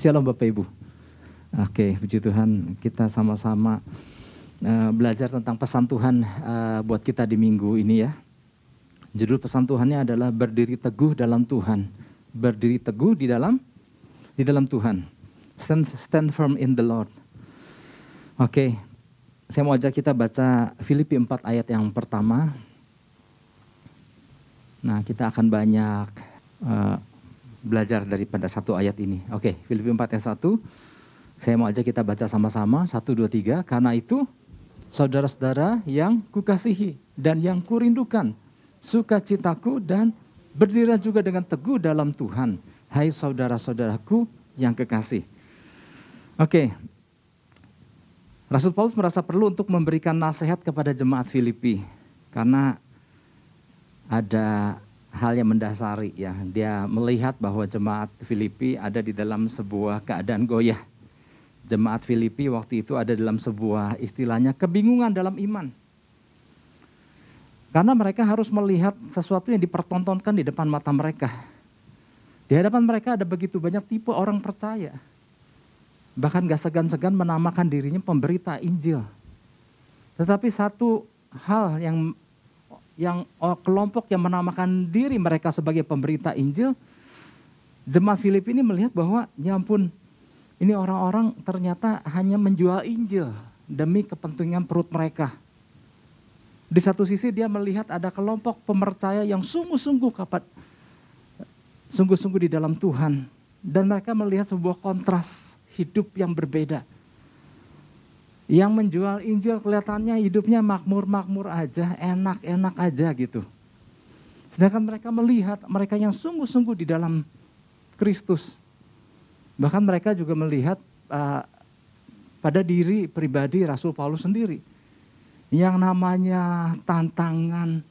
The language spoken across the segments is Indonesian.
Shalom Bapak Ibu. Oke, puji Tuhan kita sama-sama uh, belajar tentang pesan Tuhan uh, buat kita di minggu ini ya. Judul pesan Tuhannya adalah berdiri teguh dalam Tuhan. Berdiri teguh di dalam di dalam Tuhan. Stand, stand firm in the Lord. Oke, saya mau ajak kita baca Filipi 4 ayat yang pertama. Nah, kita akan banyak uh, belajar daripada satu ayat ini. Oke, Filipi 4 ayat 1. Saya mau aja kita baca sama-sama, satu, dua, tiga. Karena itu, saudara-saudara yang kukasihi dan yang kurindukan, sukacitaku dan berdiri juga dengan teguh dalam Tuhan. Hai saudara-saudaraku yang kekasih. Oke, Rasul Paulus merasa perlu untuk memberikan nasihat kepada jemaat Filipi. Karena ada hal yang mendasari ya. Dia melihat bahwa jemaat Filipi ada di dalam sebuah keadaan goyah jemaat Filipi waktu itu ada dalam sebuah istilahnya kebingungan dalam iman. Karena mereka harus melihat sesuatu yang dipertontonkan di depan mata mereka. Di hadapan mereka ada begitu banyak tipe orang percaya. Bahkan gak segan-segan menamakan dirinya pemberita Injil. Tetapi satu hal yang yang oh, kelompok yang menamakan diri mereka sebagai pemberita Injil, jemaat Filipi ini melihat bahwa ya ampun ini orang-orang ternyata hanya menjual Injil demi kepentingan perut mereka. Di satu sisi dia melihat ada kelompok pemercaya yang sungguh-sungguh kapat sungguh-sungguh di dalam Tuhan dan mereka melihat sebuah kontras hidup yang berbeda. Yang menjual Injil kelihatannya hidupnya makmur-makmur aja, enak-enak aja gitu. Sedangkan mereka melihat mereka yang sungguh-sungguh di dalam Kristus Bahkan mereka juga melihat uh, pada diri pribadi Rasul Paulus sendiri. Yang namanya tantangan,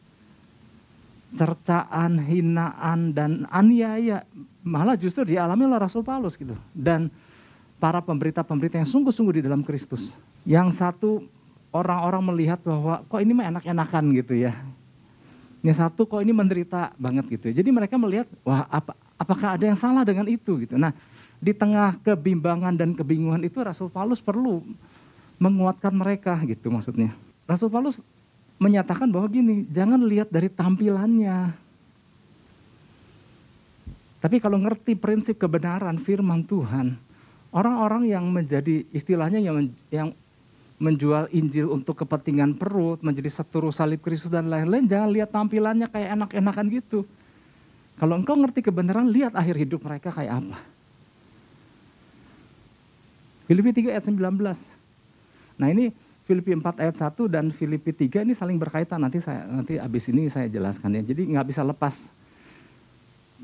cercaan, hinaan, dan aniaya. Malah justru dialami oleh Rasul Paulus gitu. Dan para pemberita-pemberita yang sungguh-sungguh di dalam Kristus. Yang satu orang-orang melihat bahwa kok ini mah enak-enakan gitu ya. Yang satu kok ini menderita banget gitu. Jadi mereka melihat wah apa, apakah ada yang salah dengan itu gitu. Nah di tengah kebimbangan dan kebingungan itu Rasul Paulus perlu menguatkan mereka gitu maksudnya. Rasul Paulus menyatakan bahwa gini, jangan lihat dari tampilannya. Tapi kalau ngerti prinsip kebenaran firman Tuhan, orang-orang yang menjadi istilahnya yang yang menjual Injil untuk kepentingan perut, menjadi seturu salib Kristus dan lain-lain, jangan lihat tampilannya kayak enak-enakan gitu. Kalau engkau ngerti kebenaran, lihat akhir hidup mereka kayak apa. Filipi 3 ayat 19. Nah ini Filipi 4 ayat 1 dan Filipi 3 ini saling berkaitan. Nanti saya nanti habis ini saya jelaskan ya. Jadi nggak bisa lepas.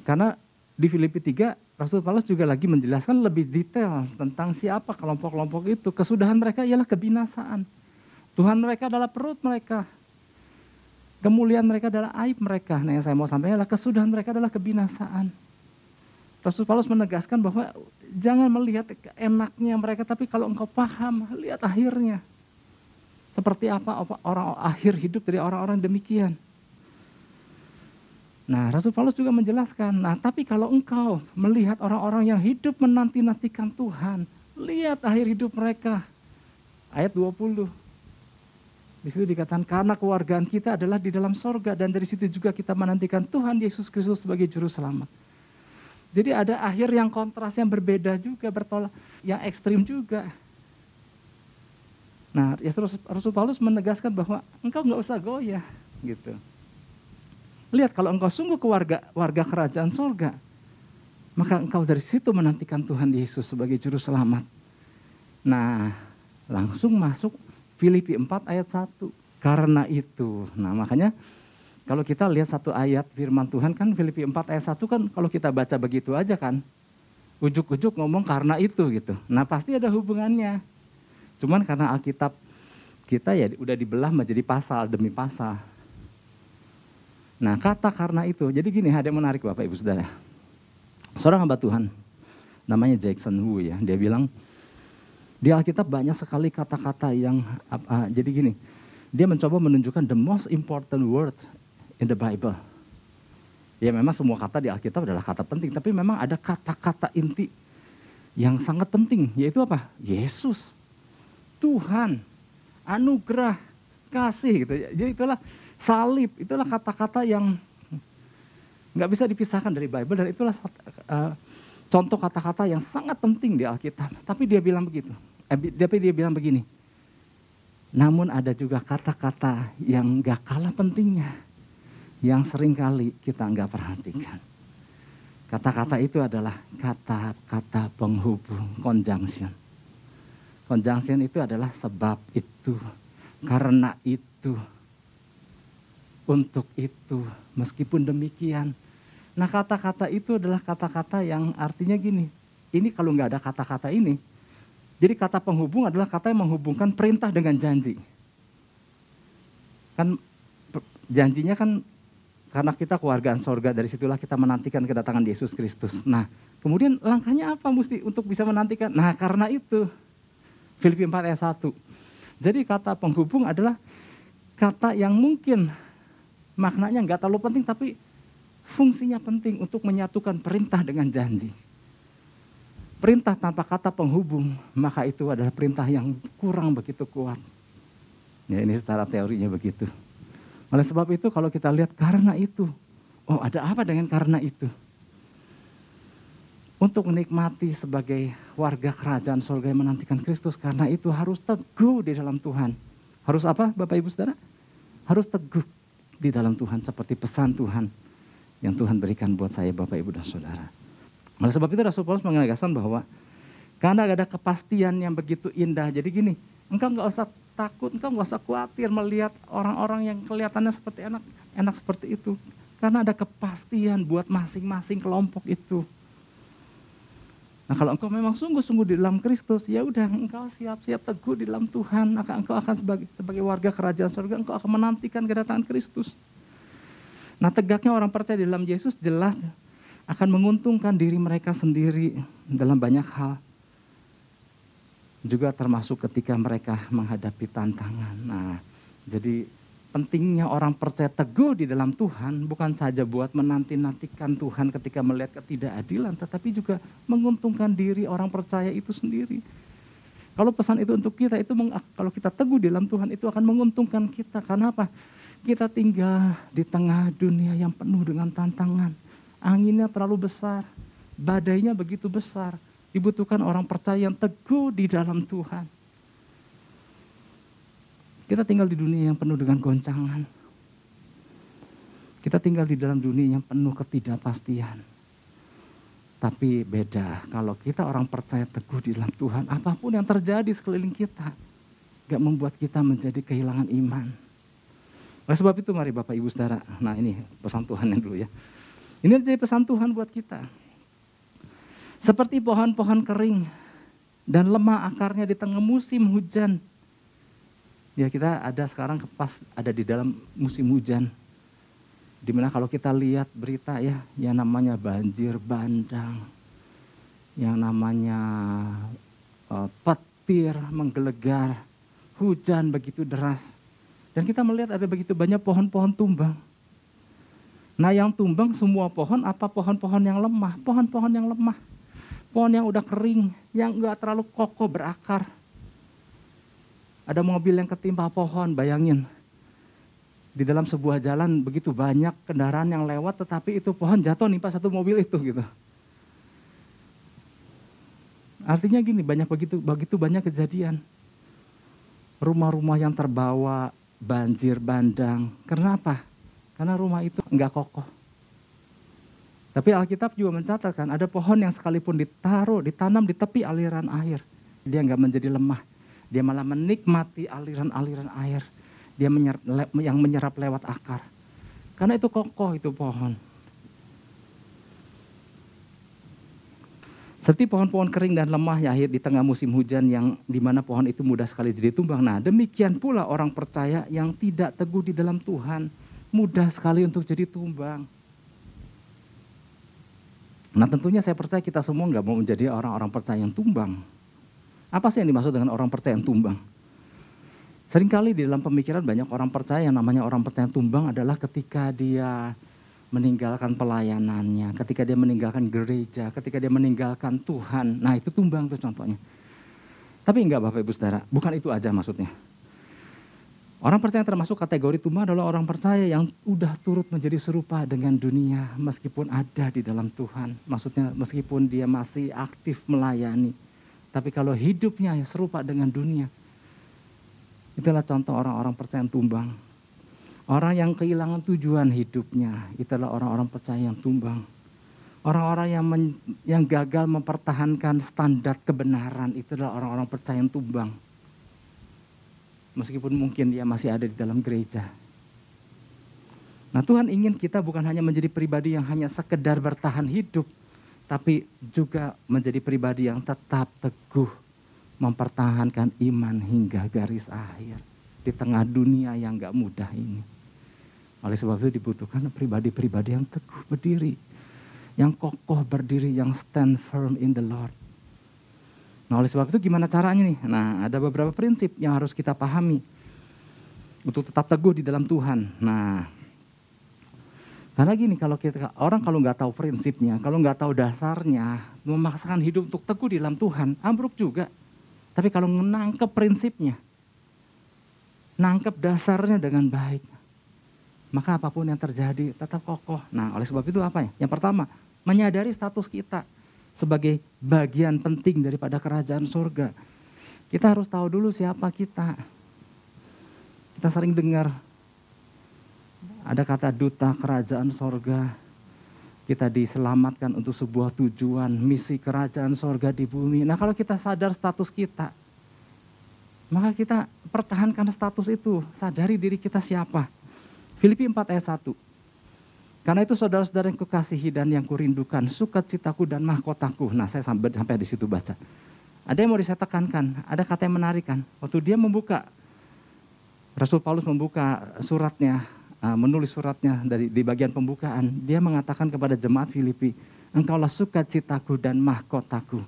Karena di Filipi 3 Rasul Paulus juga lagi menjelaskan lebih detail tentang siapa kelompok-kelompok itu. Kesudahan mereka ialah kebinasaan. Tuhan mereka adalah perut mereka. Kemuliaan mereka adalah aib mereka. Nah yang saya mau sampaikan adalah kesudahan mereka adalah kebinasaan. Rasul Paulus menegaskan bahwa jangan melihat enaknya mereka, tapi kalau engkau paham, lihat akhirnya. Seperti apa orang akhir hidup dari orang-orang demikian. Nah, Rasul Paulus juga menjelaskan, nah tapi kalau engkau melihat orang-orang yang hidup menanti-nantikan Tuhan, lihat akhir hidup mereka. Ayat 20. Di situ dikatakan karena keluargaan kita adalah di dalam sorga dan dari situ juga kita menantikan Tuhan Yesus Kristus sebagai juru selamat. Jadi ada akhir yang kontras yang berbeda juga, bertolak, yang ekstrim juga. Nah, ya terus Rasul Paulus menegaskan bahwa engkau nggak usah goyah, gitu. Lihat kalau engkau sungguh ke warga, warga kerajaan sorga, maka engkau dari situ menantikan Tuhan Yesus sebagai juru selamat. Nah, langsung masuk Filipi 4 ayat 1. Karena itu, nah makanya kalau kita lihat satu ayat firman Tuhan kan Filipi 4 ayat 1 kan kalau kita baca begitu aja kan. Ujuk-ujuk ngomong karena itu gitu. Nah pasti ada hubungannya. Cuman karena Alkitab kita ya udah dibelah menjadi pasal demi pasal. Nah kata karena itu, jadi gini ada yang menarik Bapak Ibu Saudara. Seorang hamba Tuhan, namanya Jackson Wu ya, dia bilang, di Alkitab banyak sekali kata-kata yang, uh, jadi gini, dia mencoba menunjukkan the most important word in the Bible. Ya memang semua kata di Alkitab adalah kata penting, tapi memang ada kata-kata inti yang sangat penting, yaitu apa? Yesus, Tuhan, anugerah, kasih gitu. Jadi itulah salib, itulah kata-kata yang nggak bisa dipisahkan dari Bible dan itulah uh, contoh kata-kata yang sangat penting di Alkitab. Tapi dia bilang begitu. Eh, tapi dia bilang begini. Namun ada juga kata-kata yang nggak kalah pentingnya, yang sering kali kita nggak perhatikan. Kata-kata itu adalah kata-kata penghubung, conjunction. Conjunction itu adalah sebab itu, karena itu, untuk itu. Meskipun demikian, Nah kata-kata itu adalah kata-kata yang artinya gini. Ini kalau nggak ada kata-kata ini, jadi kata penghubung adalah kata yang menghubungkan perintah dengan janji. Kan janjinya kan karena kita keluargaan sorga dari situlah kita menantikan kedatangan Yesus Kristus. Nah kemudian langkahnya apa mesti untuk bisa menantikan? Nah karena itu Filipi 4 ayat 1. Jadi kata penghubung adalah kata yang mungkin maknanya nggak terlalu penting tapi fungsinya penting untuk menyatukan perintah dengan janji. Perintah tanpa kata penghubung, maka itu adalah perintah yang kurang begitu kuat. Ya ini secara teorinya begitu. Oleh sebab itu kalau kita lihat karena itu, oh ada apa dengan karena itu? Untuk menikmati sebagai warga kerajaan surga yang menantikan Kristus, karena itu harus teguh di dalam Tuhan. Harus apa Bapak Ibu Saudara? Harus teguh di dalam Tuhan seperti pesan Tuhan yang Tuhan berikan buat saya Bapak Ibu dan Saudara. Oleh sebab itu Rasul Paulus menegaskan bahwa karena ada kepastian yang begitu indah. Jadi gini, engkau nggak usah takut, engkau nggak usah khawatir melihat orang-orang yang kelihatannya seperti enak, enak seperti itu. Karena ada kepastian buat masing-masing kelompok itu. Nah kalau engkau memang sungguh-sungguh di dalam Kristus, ya udah engkau siap-siap teguh di dalam Tuhan, maka engkau akan sebagai sebagai warga kerajaan surga, engkau akan menantikan kedatangan Kristus. Nah tegaknya orang percaya di dalam Yesus jelas akan menguntungkan diri mereka sendiri dalam banyak hal. Juga termasuk ketika mereka menghadapi tantangan. Nah, jadi pentingnya orang percaya teguh di dalam Tuhan bukan saja buat menanti-nantikan Tuhan ketika melihat ketidakadilan, tetapi juga menguntungkan diri orang percaya itu sendiri. Kalau pesan itu untuk kita, itu kalau kita teguh di dalam Tuhan itu akan menguntungkan kita. Karena apa? Kita tinggal di tengah dunia yang penuh dengan tantangan. Anginnya terlalu besar, badainya begitu besar. Dibutuhkan orang percaya yang teguh di dalam Tuhan. Kita tinggal di dunia yang penuh dengan goncangan. Kita tinggal di dalam dunia yang penuh ketidakpastian. Tapi beda kalau kita orang percaya teguh di dalam Tuhan, apa pun yang terjadi sekeliling kita, gak membuat kita menjadi kehilangan iman oleh sebab itu mari Bapak Ibu Saudara, nah ini pesan Tuhan yang dulu ya. Ini jadi pesan Tuhan buat kita. Seperti pohon-pohon kering dan lemah akarnya di tengah musim hujan. Ya kita ada sekarang pas ada di dalam musim hujan. Di mana kalau kita lihat berita ya, yang namanya banjir bandang, yang namanya uh, petir menggelegar, hujan begitu deras dan kita melihat ada begitu banyak pohon-pohon tumbang. Nah yang tumbang semua pohon apa pohon-pohon yang lemah? Pohon-pohon yang lemah. Pohon yang udah kering, yang enggak terlalu kokoh berakar. Ada mobil yang ketimpa pohon, bayangin. Di dalam sebuah jalan begitu banyak kendaraan yang lewat tetapi itu pohon jatuh nimpa satu mobil itu gitu. Artinya gini, banyak begitu begitu banyak kejadian. Rumah-rumah yang terbawa, banjir bandang. Karena apa? Karena rumah itu enggak kokoh. Tapi Alkitab juga mencatatkan ada pohon yang sekalipun ditaruh, ditanam di tepi aliran air. Dia enggak menjadi lemah. Dia malah menikmati aliran-aliran air. Dia menyerap, yang menyerap lewat akar. Karena itu kokoh itu pohon. Seperti pohon-pohon kering dan lemah yang akhir di tengah musim hujan yang di mana pohon itu mudah sekali jadi tumbang. Nah demikian pula orang percaya yang tidak teguh di dalam Tuhan. Mudah sekali untuk jadi tumbang. Nah tentunya saya percaya kita semua nggak mau menjadi orang-orang percaya yang tumbang. Apa sih yang dimaksud dengan orang percaya yang tumbang? Seringkali di dalam pemikiran banyak orang percaya yang namanya orang percaya yang tumbang adalah ketika dia meninggalkan pelayanannya, ketika dia meninggalkan gereja, ketika dia meninggalkan Tuhan. Nah itu tumbang tuh contohnya. Tapi enggak Bapak Ibu Saudara, bukan itu aja maksudnya. Orang percaya termasuk kategori tumbang adalah orang percaya yang udah turut menjadi serupa dengan dunia meskipun ada di dalam Tuhan. Maksudnya meskipun dia masih aktif melayani. Tapi kalau hidupnya serupa dengan dunia, itulah contoh orang-orang percaya yang tumbang. Orang yang kehilangan tujuan hidupnya, itulah orang-orang percaya yang tumbang. Orang-orang yang yang gagal mempertahankan standar kebenaran itu adalah orang-orang percaya yang tumbang. Meskipun mungkin dia masih ada di dalam gereja. Nah Tuhan ingin kita bukan hanya menjadi pribadi yang hanya sekedar bertahan hidup. Tapi juga menjadi pribadi yang tetap teguh mempertahankan iman hingga garis akhir. Di tengah dunia yang gak mudah ini. Oleh sebab itu dibutuhkan pribadi-pribadi yang teguh berdiri yang kokoh berdiri, yang stand firm in the Lord. Nah oleh sebab itu gimana caranya nih? Nah ada beberapa prinsip yang harus kita pahami untuk tetap teguh di dalam Tuhan. Nah karena gini kalau kita orang kalau nggak tahu prinsipnya, kalau nggak tahu dasarnya, memaksakan hidup untuk teguh di dalam Tuhan, ambruk juga. Tapi kalau menangkap prinsipnya, nangkep dasarnya dengan baik, maka apa pun yang terjadi tetap kokoh. Nah oleh sebab itu apa ya? Yang pertama, menyadari status kita sebagai bagian penting daripada kerajaan surga. Kita harus tahu dulu siapa kita. Kita sering dengar ada kata duta kerajaan sorga. Kita diselamatkan untuk sebuah tujuan, misi kerajaan sorga di bumi. Nah kalau kita sadar status kita, maka kita pertahankan status itu. Sadari diri kita siapa. Filipi 4 ayat 1. Karena itu saudara-saudara yang kukasihi dan yang kurindukan, sukacitaku dan mahkotaku. Nah saya sampai, sampai di situ baca. Ada yang mau saya tekankan, ada kata yang menarik kan. Waktu dia membuka, Rasul Paulus membuka suratnya, menulis suratnya dari di bagian pembukaan, dia mengatakan kepada jemaat Filipi, engkaulah sukacitaku dan mahkotaku.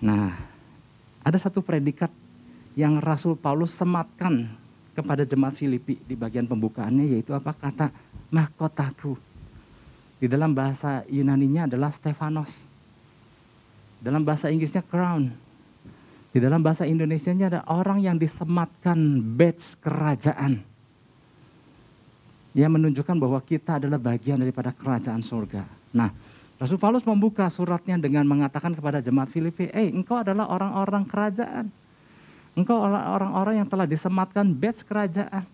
Nah, ada satu predikat yang Rasul Paulus sematkan kepada jemaat Filipi di bagian pembukaannya yaitu apa kata mahkotaku. Di dalam bahasa Yunaninya adalah Stefanos. Dalam bahasa Inggrisnya crown. Di dalam bahasa Indonesianya ada orang yang disematkan badge kerajaan. Yang menunjukkan bahwa kita adalah bagian daripada kerajaan surga. Nah, Rasul Paulus membuka suratnya dengan mengatakan kepada jemaat Filipi, "Eh, engkau adalah orang-orang kerajaan." Engkau orang-orang yang telah disematkan badge kerajaan.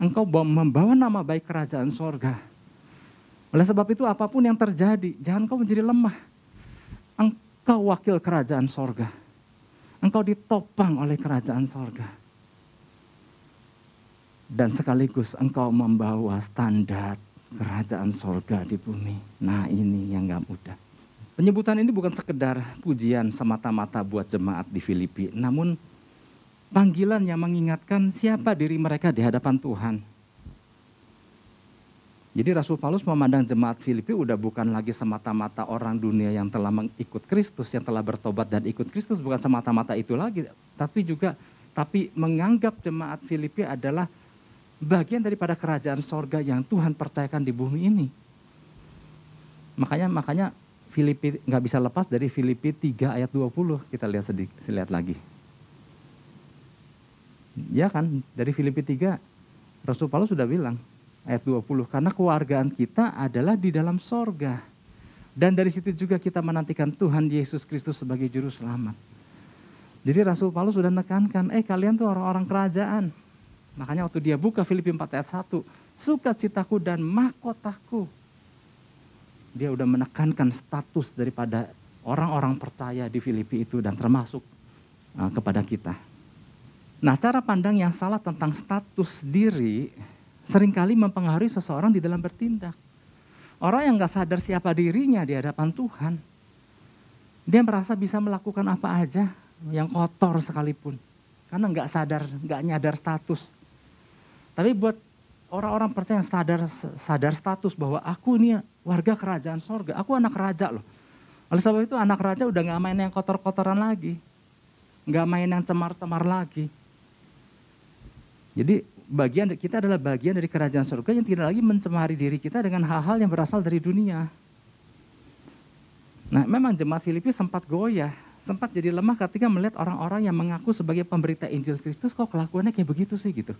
Engkau membawa nama baik kerajaan sorga. Oleh sebab itu apa pun yang terjadi, jangan kau menjadi lemah. Engkau wakil kerajaan sorga. Engkau ditopang oleh kerajaan sorga. Dan sekaligus engkau membawa standar kerajaan sorga di bumi. Nah ini yang gak mudah. Penyebutan ini bukan sekedar pujian semata-mata buat jemaat di Filipi, namun panggilan yang mengingatkan siapa diri mereka di hadapan Tuhan. Jadi Rasul Paulus memandang jemaat Filipi udah bukan lagi semata-mata orang dunia yang telah mengikut Kristus, yang telah bertobat dan ikut Kristus, bukan semata-mata itu lagi, tapi juga tapi menganggap jemaat Filipi adalah bagian daripada kerajaan sorga yang Tuhan percayakan di bumi ini. Makanya makanya Filipi nggak bisa lepas dari Filipi 3 ayat 20. Kita lihat sedikit, lihat lagi. Ya kan, dari Filipi 3, Rasul Paulus sudah bilang, ayat 20, karena kewargaan kita adalah di dalam sorga. Dan dari situ juga kita menantikan Tuhan Yesus Kristus sebagai juru selamat. Jadi Rasul Paulus sudah menekankan, eh kalian tuh orang-orang kerajaan. Makanya waktu dia buka Filipi 4 ayat 1, sukacitaku dan mahkotaku. Dia udah menekankan status daripada orang-orang percaya di Filipi itu dan termasuk uh, kepada kita. Nah, cara pandang yang salah tentang status diri sering kali mempengaruhi seseorang di dalam bertindak. Orang yang gak sadar siapa dirinya di hadapan Tuhan, dia merasa bisa melakukan apa aja yang kotor sekalipun. Karena gak sadar, gak nyadar status. Tapi buat orang-orang percaya yang sadar, sadar status bahwa aku ini warga kerajaan sorga, aku anak raja loh. Oleh sebab itu anak raja udah gak main yang kotor-kotoran lagi. Gak main yang cemar-cemar lagi. Jadi bagian kita adalah bagian dari kerajaan surga yang tidak lagi mencemari diri kita dengan hal-hal yang berasal dari dunia. Nah, memang jemaat Filipi sempat goyah, sempat jadi lemah ketika melihat orang-orang yang mengaku sebagai pemberita Injil Kristus kok kelakuannya kayak begitu sih gitu.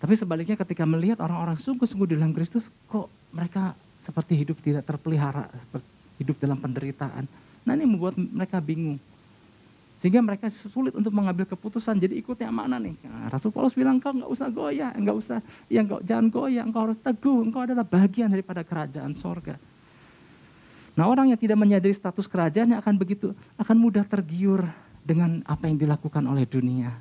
Tapi sebaliknya ketika melihat orang-orang sungguh-sungguh di dalam Kristus kok mereka seperti hidup tidak terpelihara, seperti hidup dalam penderitaan. Nah ini membuat mereka bingung. Sehingga mereka sulit untuk mengambil keputusan. Jadi ikut yang mana nih? Nah, Rasul Paulus bilang, engkau nggak usah goyah, nggak usah, ya engkau jangan goyah, engkau harus teguh, engkau adalah bagian daripada kerajaan sorga. Nah orang yang tidak menyadari status kerajaannya akan begitu, akan mudah tergiur dengan apa yang dilakukan oleh dunia.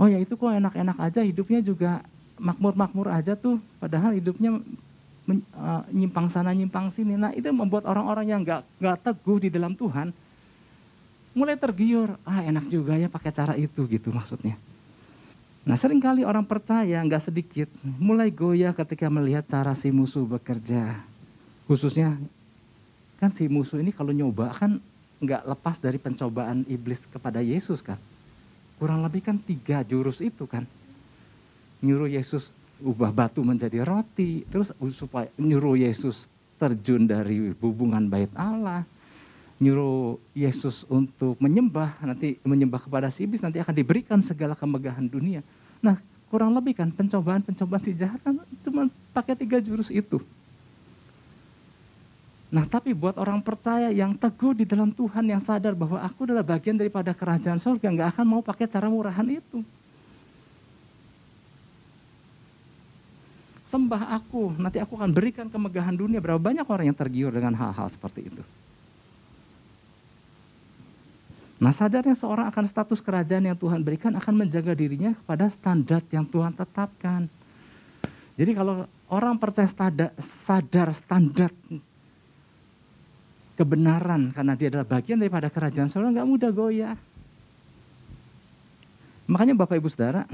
Oh ya itu kok enak-enak aja, hidupnya juga makmur-makmur aja tuh, padahal hidupnya uh, nyimpang sana nyimpang sini. Nah itu membuat orang-orang yang nggak nggak teguh di dalam Tuhan, mulai tergiur, ah enak juga ya pakai cara itu gitu maksudnya. Nah sering kali orang percaya nggak sedikit mulai goyah ketika melihat cara si musuh bekerja. Khususnya kan si musuh ini kalau nyoba kan nggak lepas dari pencobaan iblis kepada Yesus kan. Kurang lebih kan tiga jurus itu kan. Nyuruh Yesus ubah batu menjadi roti. Terus supaya nyuruh Yesus terjun dari hubungan bait Allah nyuruh Yesus untuk menyembah, nanti menyembah kepada si iblis, nanti akan diberikan segala kemegahan dunia. Nah, kurang lebih kan pencobaan-pencobaan si jahat kan cuma pakai tiga jurus itu. Nah, tapi buat orang percaya yang teguh di dalam Tuhan yang sadar bahwa aku adalah bagian daripada kerajaan surga, nggak akan mau pakai cara murahan itu. Sembah aku, nanti aku akan berikan kemegahan dunia. Berapa banyak orang yang tergiur dengan hal-hal seperti itu. Nah sadarnya seorang akan status kerajaan yang Tuhan berikan akan menjaga dirinya kepada standar yang Tuhan tetapkan. Jadi kalau orang percaya sadar, sadar standar kebenaran karena dia adalah bagian daripada kerajaan surga nggak mudah goyah. Makanya Bapak Ibu Saudara,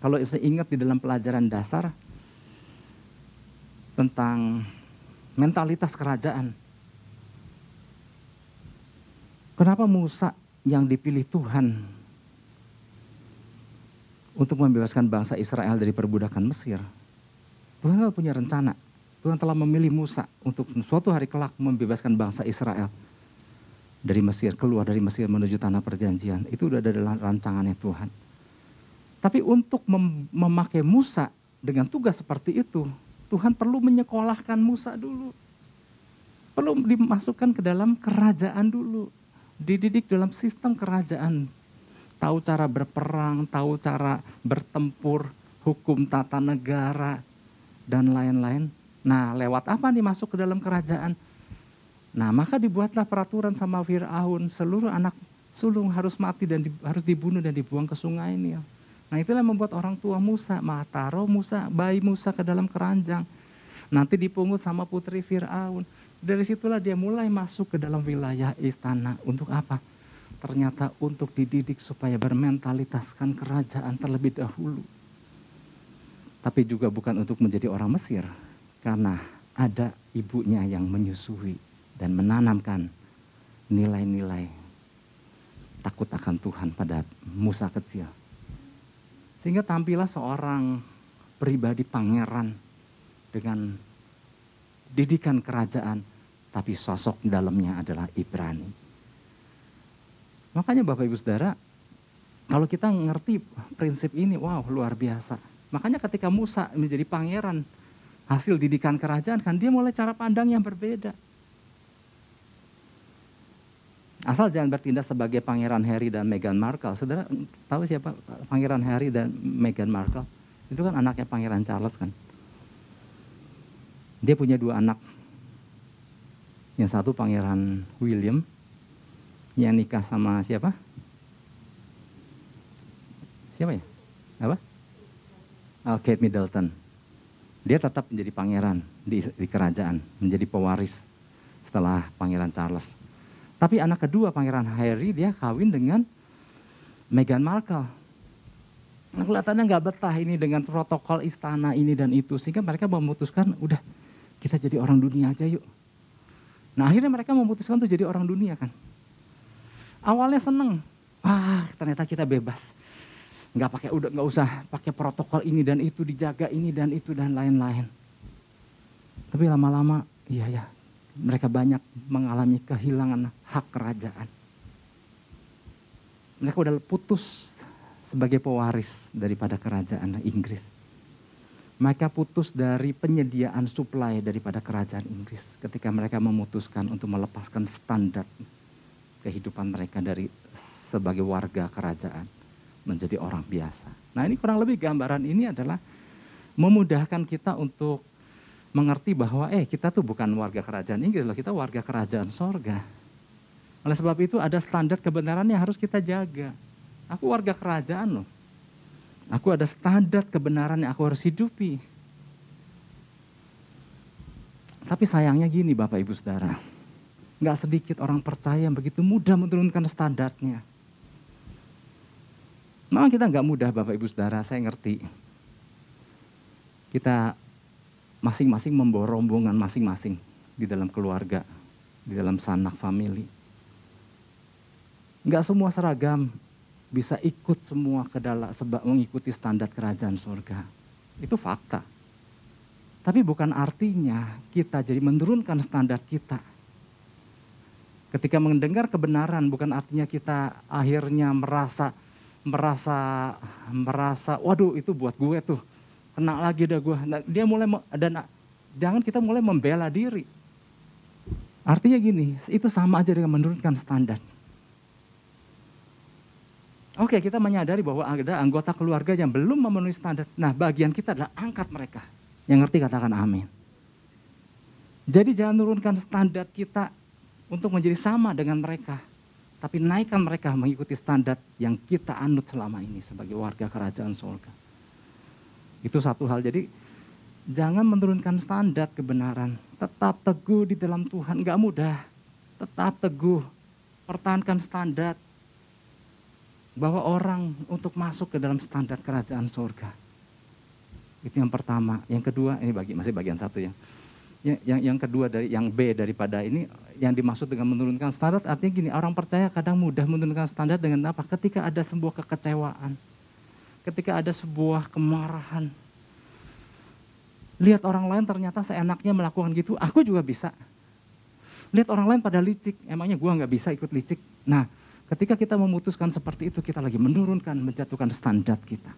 kalau saya ingat di dalam pelajaran dasar tentang mentalitas kerajaan, Kenapa Musa yang dipilih Tuhan untuk membebaskan bangsa Israel dari perbudakan Mesir? Tuhan tidak punya rencana. Tuhan telah memilih Musa untuk suatu hari kelak membebaskan bangsa Israel dari Mesir, keluar dari Mesir menuju tanah perjanjian. Itu sudah ada dalam rancangannya Tuhan. Tapi untuk mem memakai Musa dengan tugas seperti itu, Tuhan perlu menyekolahkan Musa dulu. Perlu dimasukkan ke dalam kerajaan dulu dididik dalam sistem kerajaan. Tahu cara berperang, tahu cara bertempur, hukum tata negara, dan lain-lain. Nah lewat apa nih masuk ke dalam kerajaan? Nah maka dibuatlah peraturan sama Fir'aun, seluruh anak sulung harus mati dan di, harus dibunuh dan dibuang ke sungai ini. Nah itulah membuat orang tua Musa, taruh Musa, bayi Musa ke dalam keranjang. Nanti dipungut sama putri Fir'aun. Dari situlah dia mulai masuk ke dalam wilayah istana. Untuk apa? Ternyata untuk dididik supaya bermentalitaskan kerajaan terlebih dahulu. Tapi juga bukan untuk menjadi orang Mesir. Karena ada ibunya yang menyusui dan menanamkan nilai-nilai takut akan Tuhan pada Musa kecil. Sehingga tampillah seorang pribadi pangeran dengan didikan kerajaan, tapi sosok dalamnya adalah Ibrani. Makanya Bapak Ibu Saudara, kalau kita ngerti prinsip ini, wow luar biasa. Makanya ketika Musa menjadi pangeran, hasil didikan kerajaan kan dia mulai cara pandang yang berbeda. Asal jangan bertindak sebagai pangeran Harry dan Meghan Markle. Saudara tahu siapa pangeran Harry dan Meghan Markle? Itu kan anaknya pangeran Charles kan. Dia punya dua anak. Yang satu pangeran William yang nikah sama siapa? Siapa ya? Apa? Oh, Kate Middleton. Dia tetap menjadi pangeran di, di kerajaan, menjadi pewaris setelah pangeran Charles. Tapi anak kedua pangeran Harry dia kawin dengan Meghan Markle. Nah, kelihatannya nggak betah ini dengan protokol istana ini dan itu sehingga mereka memutuskan udah kita jadi orang dunia aja yuk. Nah akhirnya mereka memutuskan untuk jadi orang dunia kan. Awalnya seneng, ah ternyata kita bebas. nggak pakai udah nggak usah pakai protokol ini dan itu dijaga ini dan itu dan lain-lain. Tapi lama-lama iya ya mereka banyak mengalami kehilangan hak kerajaan. Mereka udah putus sebagai pewaris daripada kerajaan Inggris. Mereka putus dari penyediaan suplai daripada kerajaan Inggris ketika mereka memutuskan untuk melepaskan standar kehidupan mereka dari sebagai warga kerajaan menjadi orang biasa. Nah ini kurang lebih gambaran ini adalah memudahkan kita untuk mengerti bahwa eh kita tuh bukan warga kerajaan Inggris loh, kita warga kerajaan sorga. Oleh sebab itu ada standar kebenaran yang harus kita jaga. Aku warga kerajaan loh. Aku ada standar kebenaran yang aku harus hidupi. Tapi sayangnya gini Bapak Ibu Saudara. Nggak sedikit orang percaya yang begitu mudah menurunkan standarnya. Memang kita nggak mudah Bapak Ibu Saudara, saya ngerti. Kita masing-masing membawa rombongan masing-masing di dalam keluarga, di dalam sanak famili. Nggak semua seragam, bisa ikut semua ke dalam sebab mengikuti standar kerajaan surga. Itu fakta. Tapi bukan artinya kita jadi menurunkan standar kita. Ketika mendengar kebenaran bukan artinya kita akhirnya merasa merasa merasa waduh itu buat gue tuh kena lagi dah gue. Nah, dia mulai dan jangan kita mulai membela diri. Artinya gini, itu sama aja dengan menurunkan standar. Oke, kita menyadari bahwa ada anggota keluarga yang belum memenuhi standar. Nah, bagian kita adalah angkat mereka. Yang ngerti katakan amin. Jadi jangan menurunkan standar kita untuk menjadi sama dengan mereka. Tapi naikkan mereka mengikuti standar yang kita anut selama ini sebagai warga kerajaan surga. Itu satu hal. Jadi jangan menurunkan standar kebenaran. Tetap teguh di dalam Tuhan. Gak mudah. Tetap teguh. Pertahankan standar bahwa orang untuk masuk ke dalam standar kerajaan surga. Itu yang pertama. Yang kedua, ini bagi masih bagian satu ya. Yang, yang, yang kedua dari yang B daripada ini yang dimaksud dengan menurunkan standar artinya gini orang percaya kadang mudah menurunkan standar dengan apa ketika ada sebuah kekecewaan ketika ada sebuah kemarahan lihat orang lain ternyata seenaknya melakukan gitu aku juga bisa lihat orang lain pada licik emangnya gua nggak bisa ikut licik nah Ketika kita memutuskan seperti itu, kita lagi menurunkan, menjatuhkan standar kita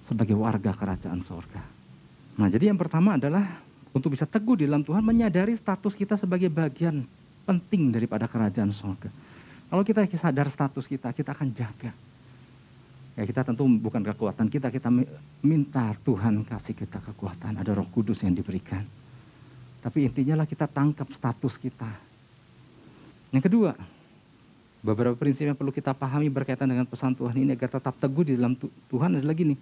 sebagai warga kerajaan sorga. Nah jadi yang pertama adalah untuk bisa teguh di dalam Tuhan, menyadari status kita sebagai bagian penting daripada kerajaan sorga. Kalau kita sadar status kita, kita akan jaga. Ya kita tentu bukan kekuatan kita, kita minta Tuhan kasih kita kekuatan. Ada roh kudus yang diberikan. Tapi intinya lah kita tangkap status kita. Yang kedua, Beberapa prinsip yang perlu kita pahami berkaitan dengan pesan Tuhan ini agar tetap teguh di dalam Tuhan adalah gini.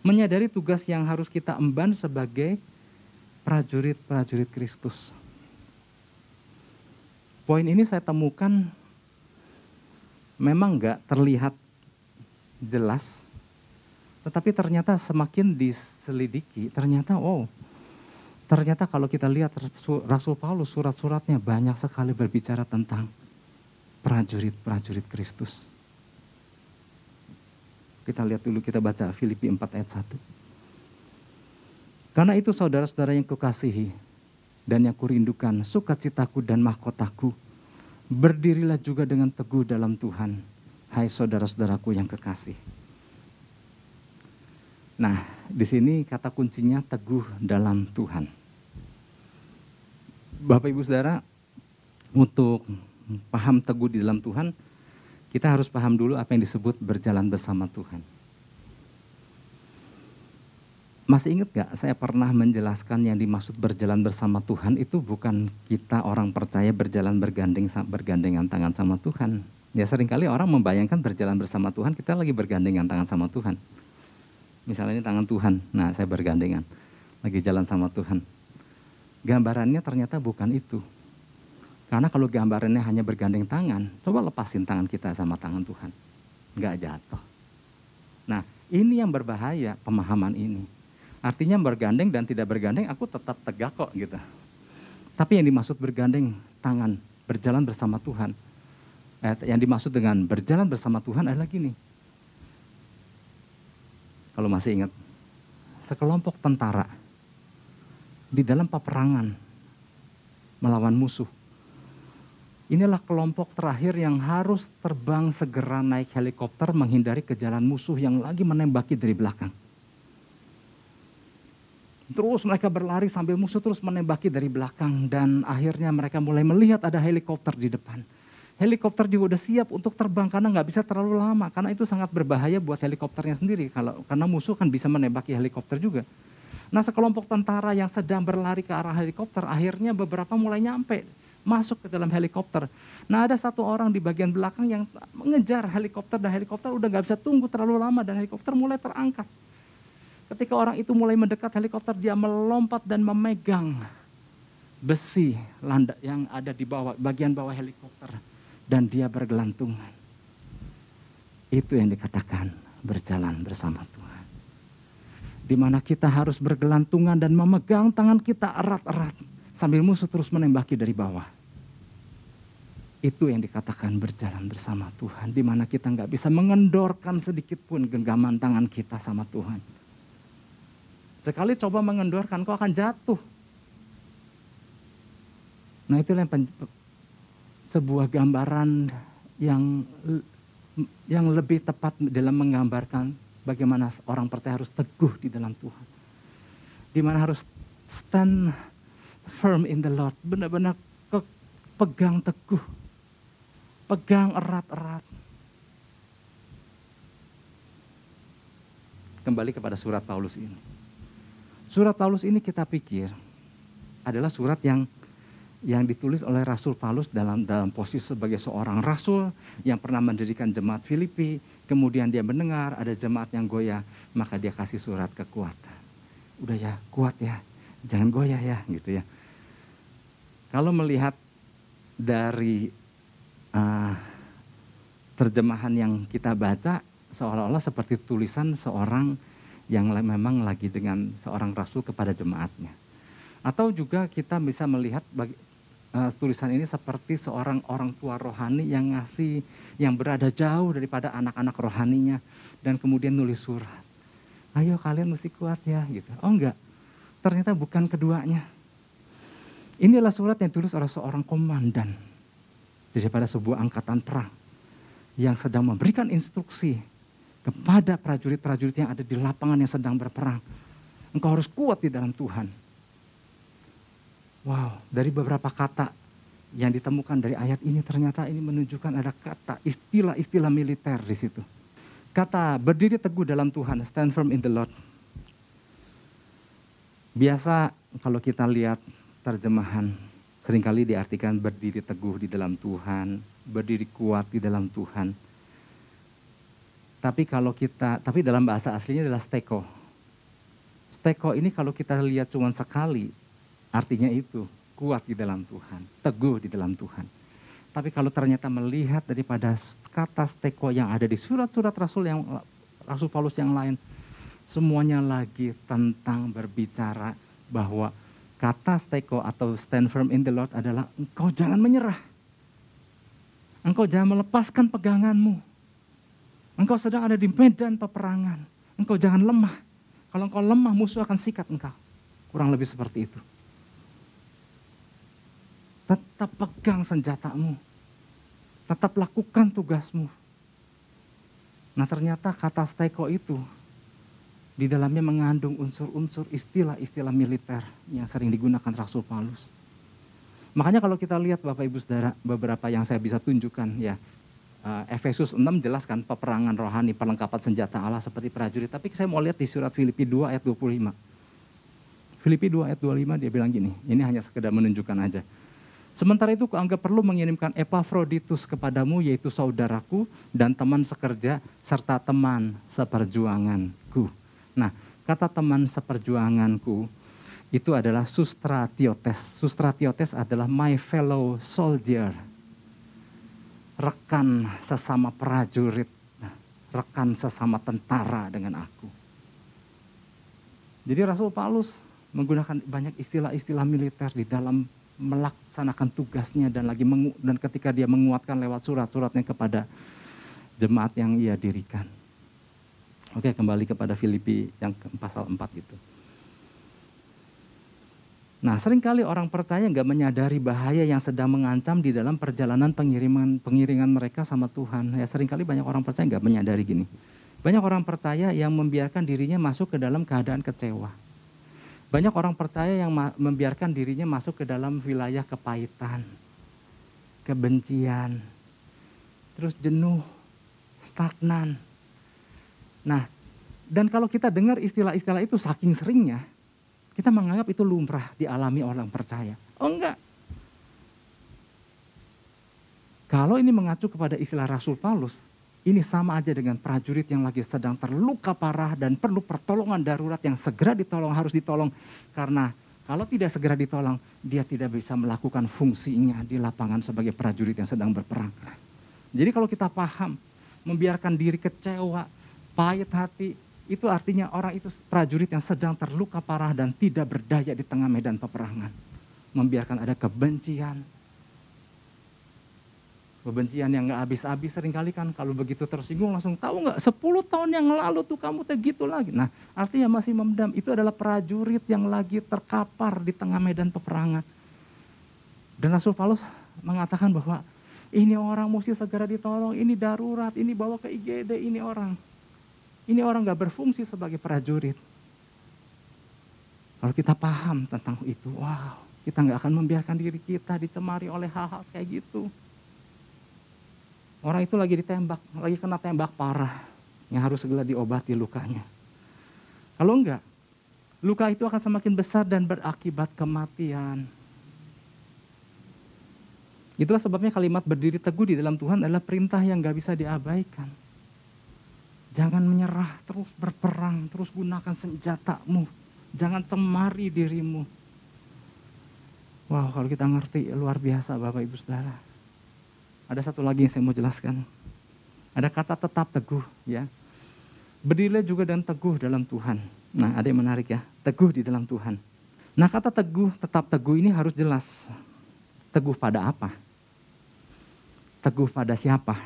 Menyadari tugas yang harus kita emban sebagai prajurit-prajurit Kristus. Poin ini saya temukan memang nggak terlihat jelas, tetapi ternyata semakin diselidiki, ternyata wow, ternyata kalau kita lihat Rasul Paulus surat-suratnya banyak sekali berbicara tentang prajurit-prajurit Kristus. Kita lihat dulu, kita baca Filipi 4 ayat 1. Karena itu saudara-saudara yang kukasihi dan yang kurindukan, sukacitaku dan mahkotaku, berdirilah juga dengan teguh dalam Tuhan, hai saudara-saudaraku yang kekasih. Nah, di sini kata kuncinya teguh dalam Tuhan. Bapak Ibu Saudara, untuk paham teguh di dalam Tuhan, kita harus paham dulu apa yang disebut berjalan bersama Tuhan. Masih ingat gak saya pernah menjelaskan yang dimaksud berjalan bersama Tuhan itu bukan kita orang percaya berjalan bergandeng bergandengan tangan sama Tuhan. Ya sering kali orang membayangkan berjalan bersama Tuhan kita lagi bergandengan tangan sama Tuhan. Misalnya ini tangan Tuhan, nah saya bergandengan, lagi jalan sama Tuhan. Gambarannya ternyata bukan itu. Karena kalau gambarannya hanya bergandeng tangan, coba lepasin tangan kita sama tangan Tuhan. Nggak jatuh. Nah ini yang berbahaya pemahaman ini. Artinya bergandeng dan tidak bergandeng aku tetap tegak kok gitu. Tapi yang dimaksud bergandeng tangan, berjalan bersama Tuhan. Eh, yang dimaksud dengan berjalan bersama Tuhan adalah gini. Kalau masih ingat, sekelompok tentara di dalam peperangan melawan musuh. Inilah kelompok terakhir yang harus terbang segera naik helikopter menghindari kejalan musuh yang lagi menembaki dari belakang. Terus mereka berlari sambil musuh terus menembaki dari belakang dan akhirnya mereka mulai melihat ada helikopter di depan. Helikopter juga udah siap untuk terbang karena nggak bisa terlalu lama karena itu sangat berbahaya buat helikopternya sendiri kalau karena musuh kan bisa menembaki helikopter juga. Nah sekelompok tentara yang sedang berlari ke arah helikopter akhirnya beberapa mulai nyampe masuk ke dalam helikopter. Nah ada satu orang di bagian belakang yang mengejar helikopter dan helikopter udah nggak bisa tunggu terlalu lama dan helikopter mulai terangkat. Ketika orang itu mulai mendekat helikopter, dia melompat dan memegang besi landak yang ada di bawah bagian bawah helikopter dan dia bergelantungan. Itu yang dikatakan berjalan bersama Tuhan. Di mana kita harus bergelantungan dan memegang tangan kita erat-erat sambil musuh terus menembaki dari bawah. Itu yang dikatakan berjalan bersama Tuhan. Di mana kita nggak bisa mengendorkan sedikit pun genggaman tangan kita sama Tuhan Sekali coba mengendorkan, kau akan jatuh. Nah itu yang sebuah gambaran yang yang lebih tepat dalam menggambarkan bagaimana orang percaya harus teguh di dalam Tuhan. Di mana harus stand firm in the Lord, benar-benar pegang teguh, pegang erat-erat. Kembali kepada surat Paulus ini. Surat Paulus ini kita pikir adalah surat yang yang ditulis oleh Rasul Paulus dalam dalam posisi sebagai seorang rasul yang pernah mendirikan jemaat Filipi, kemudian dia mendengar ada jemaat yang goyah, maka dia kasih surat kekuatan. Udah ya, kuat ya, jangan goyah ya, gitu ya. Kalau melihat dari uh, terjemahan yang kita baca, seolah-olah seperti tulisan seorang yang memang lagi dengan seorang rasul kepada jemaatnya. Atau juga kita bisa melihat bagi, uh, tulisan ini seperti seorang orang tua rohani yang ngasih yang berada jauh daripada anak-anak rohaninya dan kemudian nulis surat. Ayo kalian mesti kuat ya gitu. Oh enggak, ternyata bukan keduanya. Inilah surat yang ditulis oleh seorang komandan daripada sebuah angkatan perang yang sedang memberikan instruksi kepada prajurit-prajurit yang ada di lapangan yang sedang berperang. Engkau harus kuat di dalam Tuhan. Wow, dari beberapa kata yang ditemukan dari ayat ini ternyata ini menunjukkan ada kata istilah-istilah militer di situ. Kata berdiri teguh dalam Tuhan, stand firm in the Lord. Biasa kalau kita lihat terjemahan sering kali diartikan berdiri teguh di dalam Tuhan, berdiri kuat di dalam Tuhan. Tapi kalau kita, tapi dalam bahasa aslinya adalah steko. Steko ini kalau kita lihat cuma sekali, artinya itu kuat di dalam Tuhan, teguh di dalam Tuhan. Tapi kalau ternyata melihat daripada kata steko yang ada di surat-surat Rasul yang Rasul Paulus yang lain, semuanya lagi tentang berbicara bahwa kata steko atau stand firm in the Lord adalah engkau jangan menyerah. Engkau jangan melepaskan peganganmu Engkau sedang ada di medan peperangan. Engkau jangan lemah. Kalau engkau lemah, musuh akan sikat engkau. Kurang lebih seperti itu. Tetap pegang senjatamu. Tetap lakukan tugasmu. Nah ternyata kata steko itu di dalamnya mengandung unsur-unsur istilah-istilah militer yang sering digunakan Rasul Paulus. Makanya kalau kita lihat Bapak Ibu Saudara beberapa yang saya bisa tunjukkan ya uh, Efesus 6 jelaskan peperangan rohani, perlengkapan senjata Allah seperti prajurit. Tapi saya mau lihat di surat Filipi 2 ayat 25. Filipi 2 ayat 25 dia bilang gini, ini hanya sekedar menunjukkan aja. Sementara itu kuanggap perlu mengirimkan Epafroditus kepadamu yaitu saudaraku dan teman sekerja serta teman seperjuanganku. Nah, kata teman seperjuanganku itu adalah sustratiotes. Sustratiotes adalah my fellow soldier rekan sesama prajurit, rekan sesama tentara dengan aku. Jadi Rasul Paulus menggunakan banyak istilah-istilah militer di dalam melaksanakan tugasnya dan lagi dan ketika dia menguatkan lewat surat-suratnya kepada jemaat yang ia dirikan. Oke, kembali kepada Filipi yang pasal 4 itu. Nah, sering kali orang percaya nggak menyadari bahaya yang sedang mengancam di dalam perjalanan pengiriman pengiringan mereka sama Tuhan. Ya, sering kali banyak orang percaya nggak menyadari gini. Banyak orang percaya yang membiarkan dirinya masuk ke dalam keadaan kecewa. Banyak orang percaya yang membiarkan dirinya masuk ke dalam wilayah kepahitan, kebencian, terus jenuh, stagnan. Nah, dan kalau kita dengar istilah-istilah itu saking seringnya, kita menganggap itu lumrah dialami orang percaya. Oh enggak. Kalau ini mengacu kepada istilah Rasul Paulus, ini sama aja dengan prajurit yang lagi sedang terluka parah dan perlu pertolongan darurat yang segera ditolong, harus ditolong. Karena kalau tidak segera ditolong, dia tidak bisa melakukan fungsinya di lapangan sebagai prajurit yang sedang berperang. Jadi kalau kita paham, membiarkan diri kecewa, pahit hati, itu artinya orang itu prajurit yang sedang terluka parah dan tidak berdaya di tengah medan peperangan. Membiarkan ada kebencian. Kebencian yang gak habis-habis sering kali kan kalau begitu tersinggung langsung tahu nggak 10 tahun yang lalu tuh kamu tuh gitu lagi. Nah artinya masih memendam itu adalah prajurit yang lagi terkapar di tengah medan peperangan. Dan Rasul Paulus mengatakan bahwa ini orang mesti segera ditolong, ini darurat, ini bawa ke IGD, ini orang. Ini orang gak berfungsi sebagai prajurit. Kalau kita paham tentang itu, wow, kita gak akan membiarkan diri kita dicemari oleh hal-hal kayak gitu. Orang itu lagi ditembak, lagi kena tembak parah, yang harus segera diobati lukanya. Kalau enggak, luka itu akan semakin besar dan berakibat kematian. Itulah sebabnya kalimat berdiri teguh di dalam Tuhan adalah perintah yang gak bisa diabaikan. Jangan menyerah, terus berperang, terus gunakan senjatamu. Jangan cemari dirimu. Wow, kalau kita ngerti luar biasa Bapak Ibu Saudara. Ada satu lagi yang saya mau jelaskan. Ada kata tetap teguh ya. Berdirilah juga dan teguh dalam Tuhan. Nah ada yang menarik ya, teguh di dalam Tuhan. Nah kata teguh, tetap teguh ini harus jelas. Teguh pada apa? Teguh pada siapa?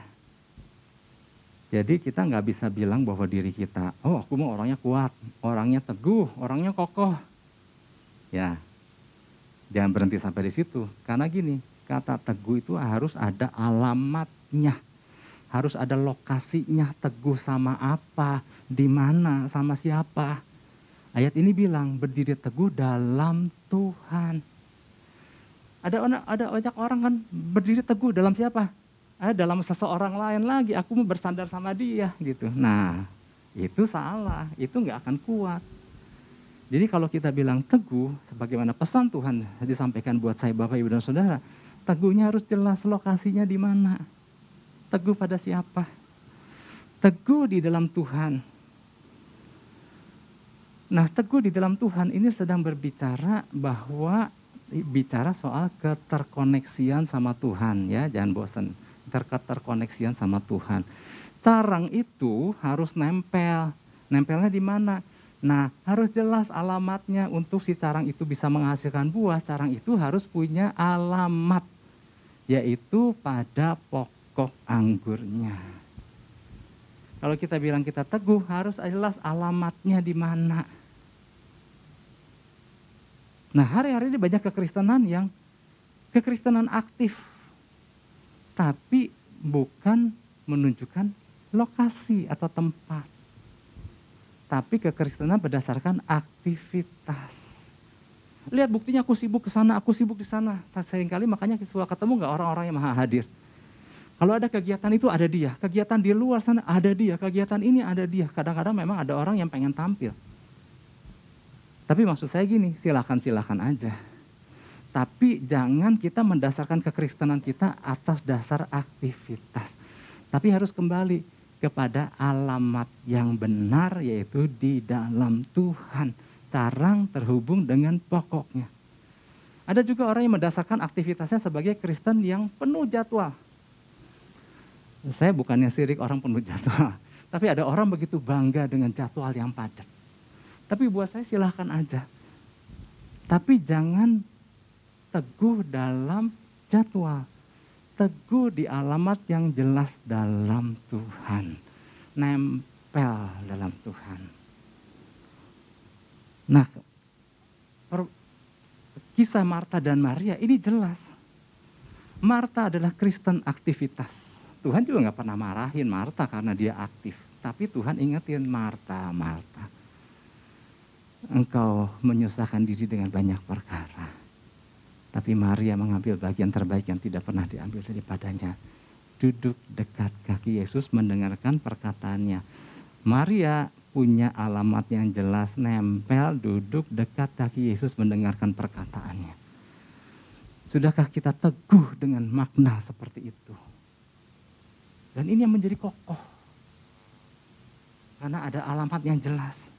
Jadi kita nggak bisa bilang bahwa diri kita, oh aku mau orangnya kuat, orangnya teguh, orangnya kokoh. Ya, jangan berhenti sampai di situ. Karena gini, kata teguh itu harus ada alamatnya. Harus ada lokasinya, teguh sama apa, di mana, sama siapa. Ayat ini bilang berdiri teguh dalam Tuhan. Ada ada banyak orang kan berdiri teguh dalam siapa? Eh, dalam seseorang lain lagi, aku mau bersandar sama dia gitu. Nah, itu salah, itu nggak akan kuat. Jadi kalau kita bilang teguh, sebagaimana pesan Tuhan disampaikan buat saya Bapak Ibu dan Saudara, teguhnya harus jelas lokasinya di mana. Teguh pada siapa? Teguh di dalam Tuhan. Nah, teguh di dalam Tuhan ini sedang berbicara bahwa bicara soal keterkoneksian sama Tuhan ya, jangan bosan terkoneksian sama Tuhan. Carang itu harus nempel. Nempelnya di mana? Nah, harus jelas alamatnya untuk si carang itu bisa menghasilkan buah. Carang itu harus punya alamat, yaitu pada pokok anggurnya. Kalau kita bilang kita teguh, harus jelas alamatnya di mana. Nah, hari-hari ini banyak kekristenan yang kekristenan aktif, tapi bukan menunjukkan lokasi atau tempat. Tapi kekristenan berdasarkan aktivitas. Lihat buktinya aku sibuk ke sana, aku sibuk di sana. Seringkali makanya suka ketemu nggak orang-orang yang maha hadir. Kalau ada kegiatan itu ada dia, kegiatan di luar sana ada dia, kegiatan ini ada dia. Kadang-kadang memang ada orang yang pengen tampil. Tapi maksud saya gini, silakan-silakan aja tapi jangan kita mendasarkan kekristenan kita atas dasar aktivitas. Tapi harus kembali kepada alamat yang benar yaitu di dalam Tuhan. Carang terhubung dengan pokoknya. Ada juga orang yang mendasarkan aktivitasnya sebagai Kristen yang penuh jadwal. Saya bukannya sirik orang penuh jadwal. Tapi ada orang begitu bangga dengan jadwal yang padat. Tapi buat saya silahkan aja. Tapi jangan teguh dalam jadwal. Teguh di alamat yang jelas dalam Tuhan. nempel dalam Tuhan. Nah, kisah Marta dan Maria ini jelas. Marta adalah Kristen aktivitas. Tuhan juga nggak pernah marahin Marta karena dia aktif. Tapi Tuhan ingetin Marta, Marta. Engkau menyusahkan diri dengan banyak perkara. Tapi Maria mengambil bagian terbaik yang tidak pernah diambil daripadanya duduk dekat kaki Yesus mendengarkan perkataannya. Maria punya alamat yang jelas nempel duduk dekat kaki Yesus mendengarkan perkataannya. Sudahkah kita teguh dengan makna seperti itu? Dan ini yang menjadi kokoh. Karena ada alamat yang jelas.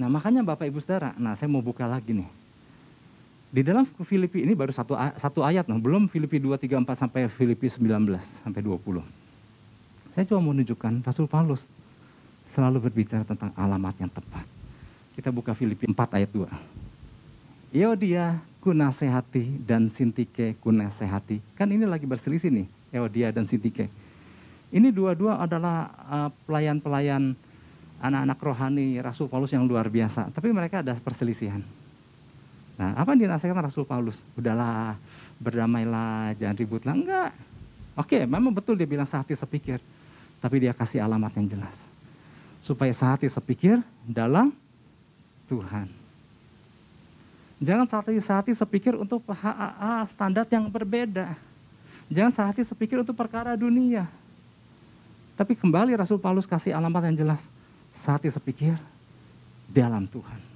Nah makanya Bapak Ibu Saudara, nah saya mau buka lagi nih di dalam Filipi ini baru satu, satu ayat, nah, belum Filipi 2, 3, 4 sampai Filipi 19 sampai 20. Saya cuma mau menunjukkan Rasul Paulus selalu berbicara tentang alamat yang tepat. Kita buka Filipi 4 ayat 2. Eudia kunasehati dan Sintike kunasehati. Kan ini lagi berselisih nih, Eudia dan Sintike. Ini dua-dua adalah uh, pelayan-pelayan anak-anak rohani Rasul Paulus yang luar biasa. Tapi mereka ada perselisihan Nah, apa yang dinasihatkan Rasul Paulus? Udahlah, berdamailah, jangan ribut lah. Enggak. Oke, memang betul dia bilang sehati sepikir. Tapi dia kasih alamat yang jelas. Supaya sehati sepikir dalam Tuhan. Jangan sehati, sehati sepikir untuk standar yang berbeda. Jangan sehati sepikir untuk perkara dunia. Tapi kembali Rasul Paulus kasih alamat yang jelas. Sehati sepikir dalam Tuhan.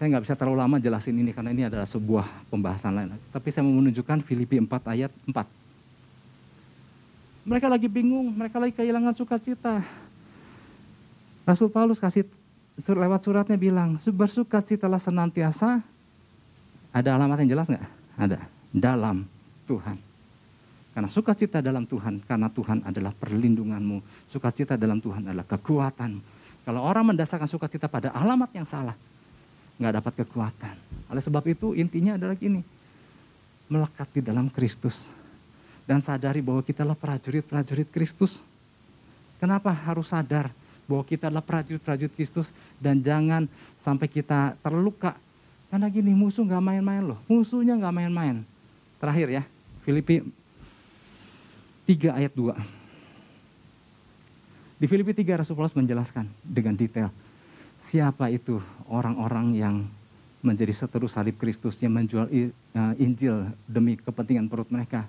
Saya nggak bisa terlalu lama jelasin ini karena ini adalah sebuah pembahasan lain. Tapi saya mau menunjukkan Filipi 4 ayat 4. Mereka lagi bingung, mereka lagi kehilangan sukacita. Rasul Paulus kasih lewat suratnya bilang, bersukacitalah senantiasa. Ada alamat yang jelas nggak? Ada. Dalam Tuhan. Karena sukacita dalam Tuhan, karena Tuhan adalah perlindunganmu. Sukacita dalam Tuhan adalah kekuatan. Kalau orang mendasarkan sukacita pada alamat yang salah, nggak dapat kekuatan. Oleh sebab itu intinya adalah gini, melekat di dalam Kristus. Dan sadari bahwa kita adalah prajurit-prajurit Kristus. Kenapa harus sadar bahwa kita adalah prajurit-prajurit Kristus dan jangan sampai kita terluka. Karena gini musuh nggak main-main loh, musuhnya nggak main-main. Terakhir ya, Filipi 3 ayat 2. Di Filipi 3 Rasul Paulus menjelaskan dengan detail siapa itu orang-orang yang menjadi seteru salib Kristus yang menjual eh, Injil demi kepentingan perut mereka.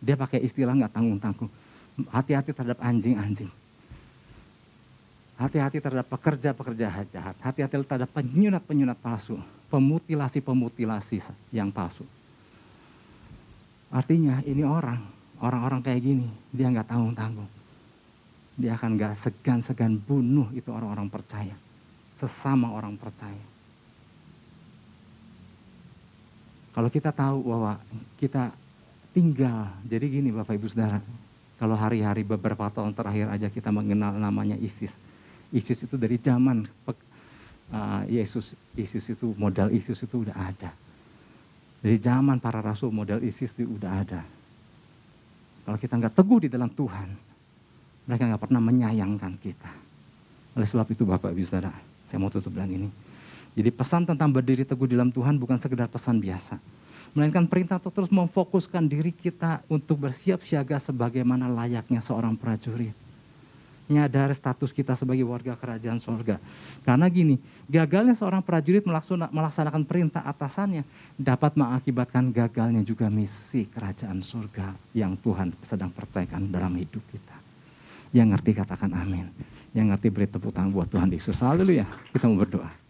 Dia pakai istilah nggak tanggung-tanggung. Hati-hati terhadap anjing-anjing. Hati-hati terhadap pekerja-pekerja jahat. Hati-hati terhadap penyunat-penyunat palsu. Pemutilasi-pemutilasi yang palsu. Artinya ini orang, orang-orang kayak gini, dia nggak tanggung-tanggung. Dia akan nggak segan-segan bunuh itu orang-orang percaya sesama orang percaya. Kalau kita tahu bahwa kita tinggal, jadi gini Bapak Ibu Saudara, kalau hari-hari beberapa tahun terakhir aja kita mengenal namanya ISIS. ISIS itu dari zaman uh, Yesus, ISIS itu modal ISIS itu udah ada. Dari zaman para rasul modal ISIS itu udah ada. Kalau kita nggak teguh di dalam Tuhan, mereka nggak pernah menyayangkan kita. Oleh sebab itu Bapak Ibu Saudara, saya mau tutup dengan ini. Jadi pesan tentang berdiri teguh dalam Tuhan bukan sekedar pesan biasa. Melainkan perintah untuk terus memfokuskan diri kita untuk bersiap siaga sebagaimana layaknya seorang prajurit. Nyadar status kita sebagai warga kerajaan sorga. Karena gini, gagalnya seorang prajurit melaksanakan perintah atasannya dapat mengakibatkan gagalnya juga misi kerajaan surga yang Tuhan sedang percayakan dalam hidup kita. Yang ngerti katakan amin. Yang ngerti beri tepuk tangan buat Tuhan Yesus. Haleluya. Kita mau berdoa.